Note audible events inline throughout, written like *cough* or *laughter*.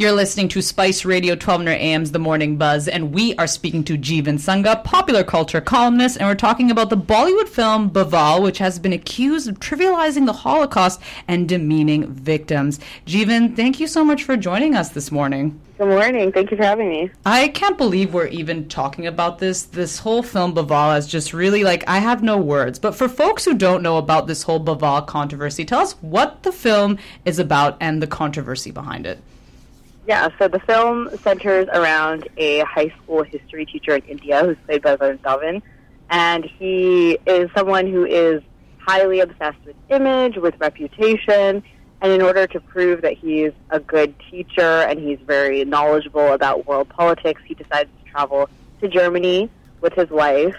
You're listening to Spice Radio 1200 AM's The Morning Buzz, and we are speaking to Jeevan Sangha, popular culture columnist, and we're talking about the Bollywood film Bawaal, which has been accused of trivializing the Holocaust and demeaning victims. Jeevan, thank you so much for joining us this morning. Good morning. Thank you for having me. I can't believe we're even talking about this. This whole film Bawaal is just really like I have no words. But for folks who don't know about this whole Bawaal controversy, tell us what the film is about and the controversy behind it. Yeah, so the film centers around a high school history teacher in India who's played by Varun Dhawan. And he is someone who is highly obsessed with image, with reputation. And in order to prove that he's a good teacher and he's very knowledgeable about world politics, he decides to travel to Germany with his wife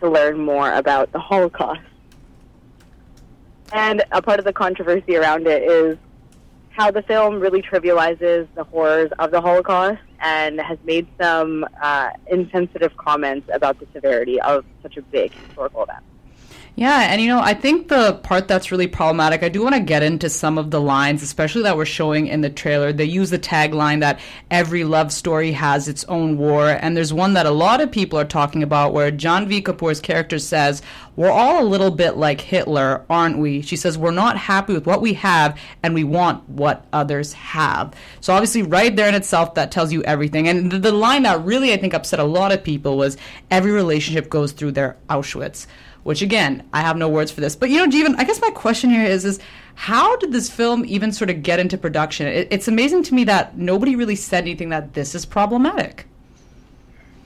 to learn more about the Holocaust. And a part of the controversy around it is how the film really trivializes the horrors of the Holocaust and has made some uh, insensitive comments about the severity of such a big historical event. Yeah, and you know, I think the part that's really problematic, I do want to get into some of the lines, especially that we're showing in the trailer. They use the tagline that every love story has its own war, and there's one that a lot of people are talking about where Janhvi Kapoor's character says, We're all a little bit like Hitler, aren't we? She says, We're not happy with what we have, and we want what others have. So, obviously, right there in itself, that tells you everything. And the, the line that really, I think, upset a lot of people was every relationship goes through their Auschwitz which again, I have no words for this. But you know, Jeevan, I guess my question here is is how did this film even sort of get into production? It, it's amazing to me that nobody really said anything that this is problematic.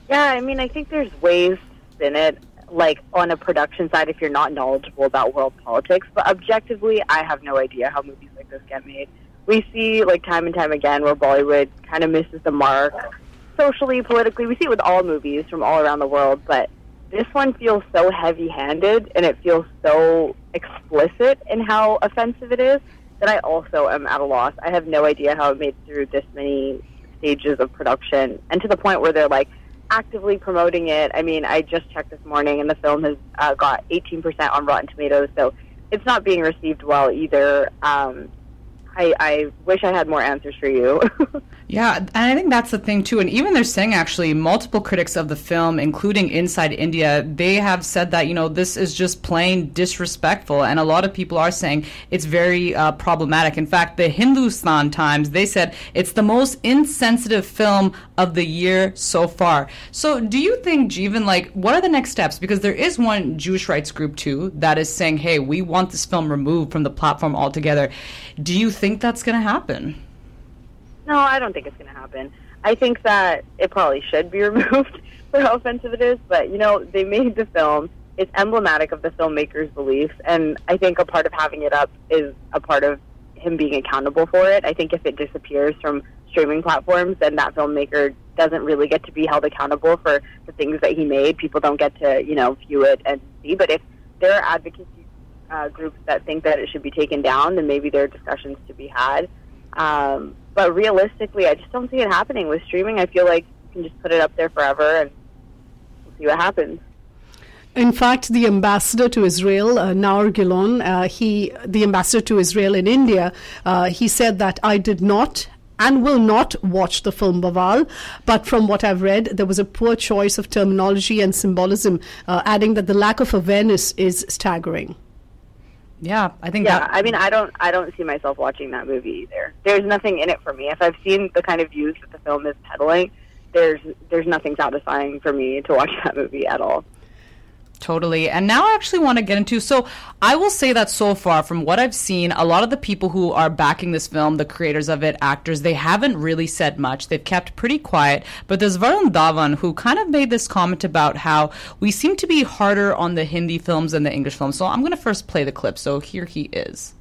Yeah, I mean, I think there's ways in it, like on a production side, if you're not knowledgeable about world politics. But objectively, I have no idea how movies like this get made. We see, like, time and time again, where Bollywood kind of misses the mark socially, politically. We see it with all movies from all around the world, but this one feels so heavy handed and it feels so explicit in how offensive it is that I also am at a loss. I have no idea how it made through this many stages of production and to the point where they're like actively promoting it. I mean, I just checked this morning and the film has uh, got 18% on Rotten Tomatoes, so it's not being received well either. Um, I, I wish I had more answers for you. *laughs* yeah, and I think that's the thing too. And even they're saying actually, multiple critics of the film, including Inside India, they have said that you know this is just plain disrespectful, and a lot of people are saying it's very uh, problematic. In fact, the Hindustan Times they said it's the most insensitive film of the year so far. So, do you think, Jeevan, like, what are the next steps? Because there is one Jewish rights group too that is saying, hey, we want this film removed from the platform altogether. Do you think that's going to happen? No, I don't think it's going to happen. I think that it probably should be *laughs* removed for how offensive it is, but you know, they made the film. It's emblematic of the filmmaker's beliefs, and I think a part of having it up is a part of him being accountable for it. I think if it disappears from streaming platforms, then that filmmaker doesn't really get to be held accountable for the things that he made. People don't get to, you know, view it and see. But if there are advocacy uh, groups that think that it should be taken down, then maybe there are discussions to be had. Um, but realistically, I just don't see it happening with streaming. I feel like you can just put it up there forever and we'll see what happens. In fact, the ambassador to Israel, uh, Naor Gilon, uh, he, the ambassador to Israel in India, uh, he said that I did not and will not watch the film Bawaal. But from what I've read, there was a poor choice of terminology and symbolism, uh, adding that the lack of awareness is staggering. Yeah, I think. Yeah, that- I mean, I don't, I don't see myself watching that movie either. There's nothing in it for me. If I've seen the kind of views that the film is peddling, there's, there's nothing satisfying for me to watch *laughs* that movie at all. Totally. And now I actually want to get into so I will say that so far from what I've seen, a lot of the people who are backing this film, the creators of it, actors, they haven't really said much. They've kept pretty quiet. But there's Varun Dhawan who kind of made this comment about how we seem to be harder on the Hindi films than the English films. So I'm going to first play the clip. So here he is.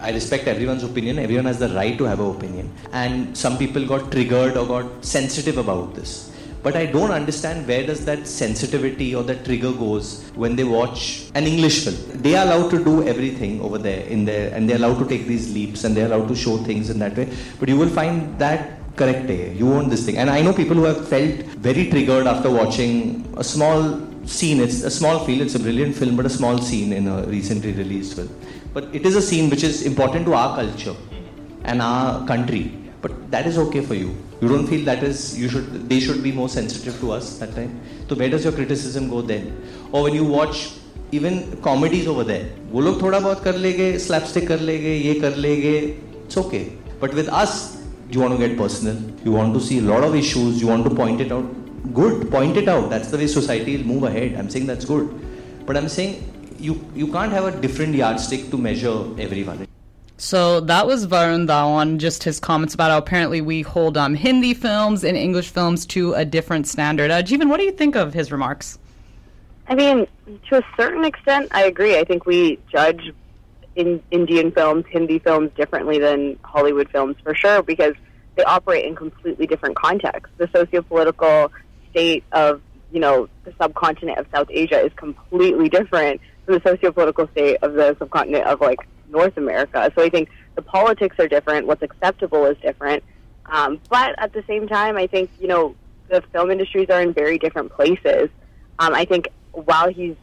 I respect everyone's opinion. Everyone has the right to have an opinion. And some people got triggered or got sensitive about this. But I don't understand where does that sensitivity or that trigger goes when they watch an English film. They are allowed to do everything over there in there, and they're allowed to take these leaps, and they're allowed to show things in that way. But you will find that correct day. You own this thing, and I know people who have felt very triggered after watching a small scene. It's a small film. It's a brilliant film, but a small scene in a recently released film. But it is a scene which is important to our culture and our country But that is okay for you. You don't feel that is you should they should be more sensitive to us that time. So where does your criticism go then? Or when you watch even comedies over there, वो लोग थोड़ा बहुत कर लेंगे, slapstick कर लेंगे, ये कर लेंगे, it's okay. But with us, you want to get personal. You want to see a lot of issues. You want to point it out. Good, point it out. That's the way society will move ahead. I'm saying that's good. But I'm saying you you can't have a different yardstick to measure everyone. so that was Varun Dhawan, just his comments about how apparently we hold um, Hindi films and English films to a different standard. Uh, Jeevan, what do you think of his remarks? I mean, to a certain extent, I agree. I think we judge in Indian films, Hindi films differently than Hollywood films for sure because they operate in completely different contexts. The socio-political state of you know the subcontinent of South Asia is completely different from the socio-political state of the subcontinent of like North America. So I think the politics are different. What's acceptable is different. Um, but at the same time, I think you know the film industries are in very different places. Um, I think while he's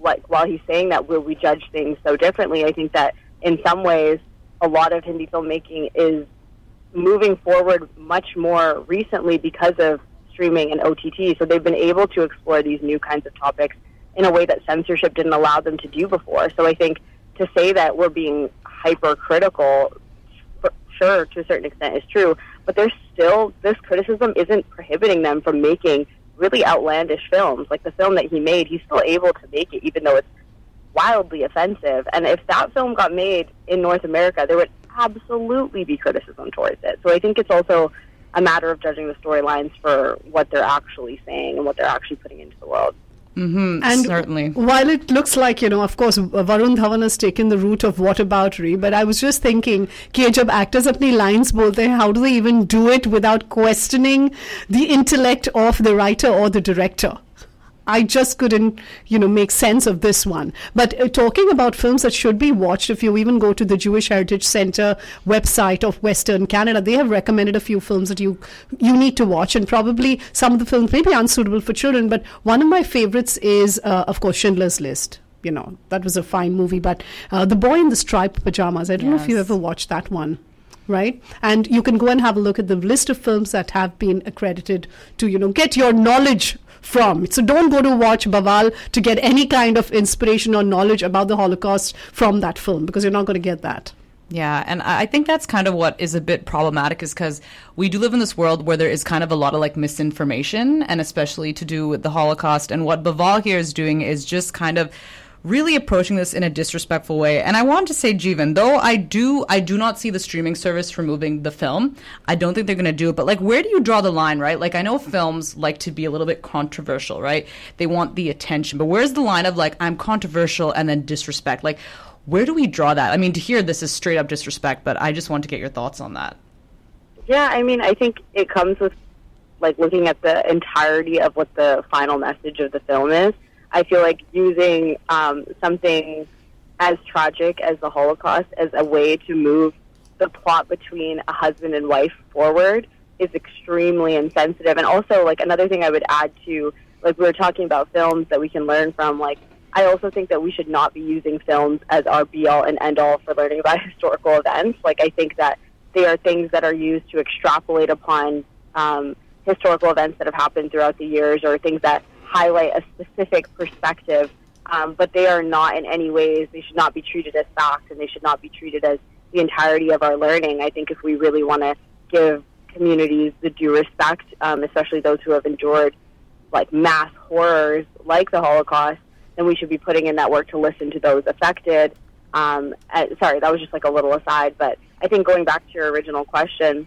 like while he's saying that will we judge things so differently, I think that in some ways a lot of Hindi filmmaking is moving forward much more recently because of streaming and OTT. So they've been able to explore these new kinds of topics in a way that censorship didn't allow them to do before. So I think to say that we're being hypercritical, for sure, to a certain extent, is true. But there's still this criticism isn't prohibiting them from making really outlandish films. Like the film that he made, he's still able to make it, even though it's wildly offensive. And if that film got made in North America, there would absolutely be criticism towards it. So I think it's also a matter of judging the storylines for what they're actually saying and what they're actually putting into the world. Mm-hmm, and certainly. While it looks like, you know, of course, Varun Dhawan has taken the route of whataboutery, but I was just thinking कि जब actors अपनी lines बोलते हैं, how do they even do it without questioning the intellect of the writer or the director? I just couldn't, you know, make sense of this one. But uh, talking about films that should be watched, if you even go to the Jewish Heritage Center website of Western Canada, they have recommended a few films that you you need to watch, and probably some of the films may be unsuitable for children. But one of my favorites is, uh, of course, Schindler's List. You know, that was a fine movie. But uh, The Boy in the Striped Pajamas, I don't yes. know if you ever watched that one right and you can go and have a look at the list of films that have been accredited to you know get your knowledge from. So don't go to watch Bawaal to get any kind of inspiration or knowledge about the Holocaust from that film because you're not going to get that. Yeah, and I think that's kind of what is a bit problematic is because we do live in this world where there is kind of a lot of like misinformation, and especially to do with the Holocaust. And what Bawaal here is doing is just kind of really approaching this in a disrespectful way. And I want to say, Jeevan, though I do, I do not see the streaming service removing the film. I don't think they're going to do it. But like, where do you draw the line, right? Like, I know films like to be a little bit controversial, right? They want the attention, but where's the line of like, I'm controversial and then disrespect? Like, where do we draw that? I mean, to hear this is straight up disrespect, but I just want to get your thoughts on that. Yeah, I mean, I think it comes with like looking at the entirety of what the final message of the film is. I feel like using um, something as tragic as the Holocaust as a way to move the plot between a husband and wife forward is extremely insensitive. And also, like another thing I would add to, like we were talking about films that we can learn from, like I also think that we should not be using films as our be all and end all for learning about *laughs* historical events. Like I think that they are things that are used to extrapolate upon um, historical events that have happened throughout the years or things that highlight a specific perspective, um, but they are not in any ways, they should not be treated as facts and they should not be treated as the entirety of our learning. I think if we really want to give communities the due respect, um, especially those who have endured like mass horrors like the Holocaust, then we should be putting in that work to listen to those affected. Um, sorry, that was just like a little aside, but I think going back to your original question,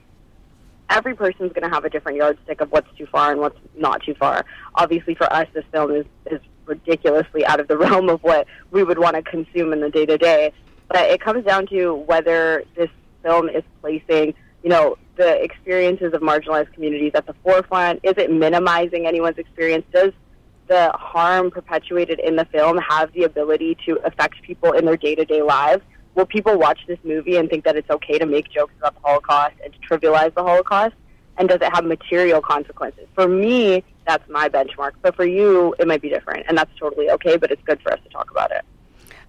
every person's going to have a different yardstick of what's too far and what's not too far. Obviously, for us, this film is, is ridiculously out of the *laughs* realm of what we would want to consume in the day to day. But it comes down to whether this film is placing, you know, the experiences of marginalized communities at the forefront. Is it minimizing anyone's experience? Does the harm perpetuated in the film have the ability to affect people in their day to day lives? Will people watch this movie and think that it's okay to make jokes about the Holocaust and to trivialize the Holocaust? And does it have material consequences? For me, that's my benchmark. But for you, it might be different. And that's totally okay, but it's good for us to talk about it.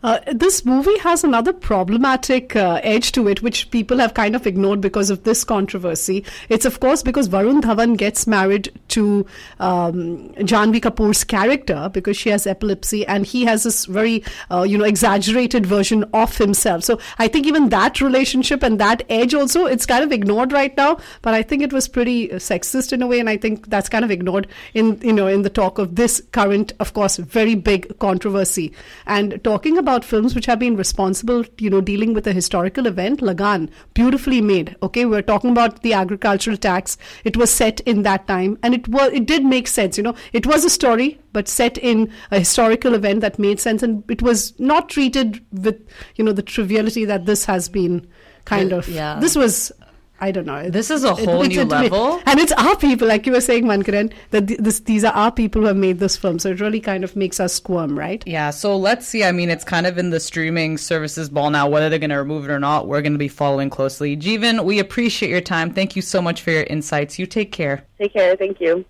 Uh, this movie has another problematic uh, edge to it, which people have kind of ignored because of this controversy. It's, of course, because Varun Dhawan gets married to um, Janhvi Kapoor's character because she has epilepsy, and he has this very, uh, you know, exaggerated version of himself. So I think even that relationship and that edge also, it's kind of ignored right now. But I think it was pretty sexist in a way, and I think that's kind of ignored in, you know, in the talk of this current, of course, very big controversy. And talking about about films which have been responsible, you know, dealing with a historical event, Lagan, beautifully made. Okay, we're talking about the agricultural tax. It was set in that time, and it was it did make sense. You know, it was a story, but set in a historical event that made sense, and it was not treated with you know the triviality that this has been kind of. Yeah. This was I don't know. This is a whole it, new it, level. And it's our people, like you were saying, Mankaran, that this, these are our people who have made this film. So it really kind of makes us squirm, right? Yeah. So let's see. I mean, it's kind of in the streaming services ball now. Whether they're going to remove it or not, we're going to be following closely. Jeevan, we appreciate your time. Thank you so much for your insights. You take care. Take care. Thank you.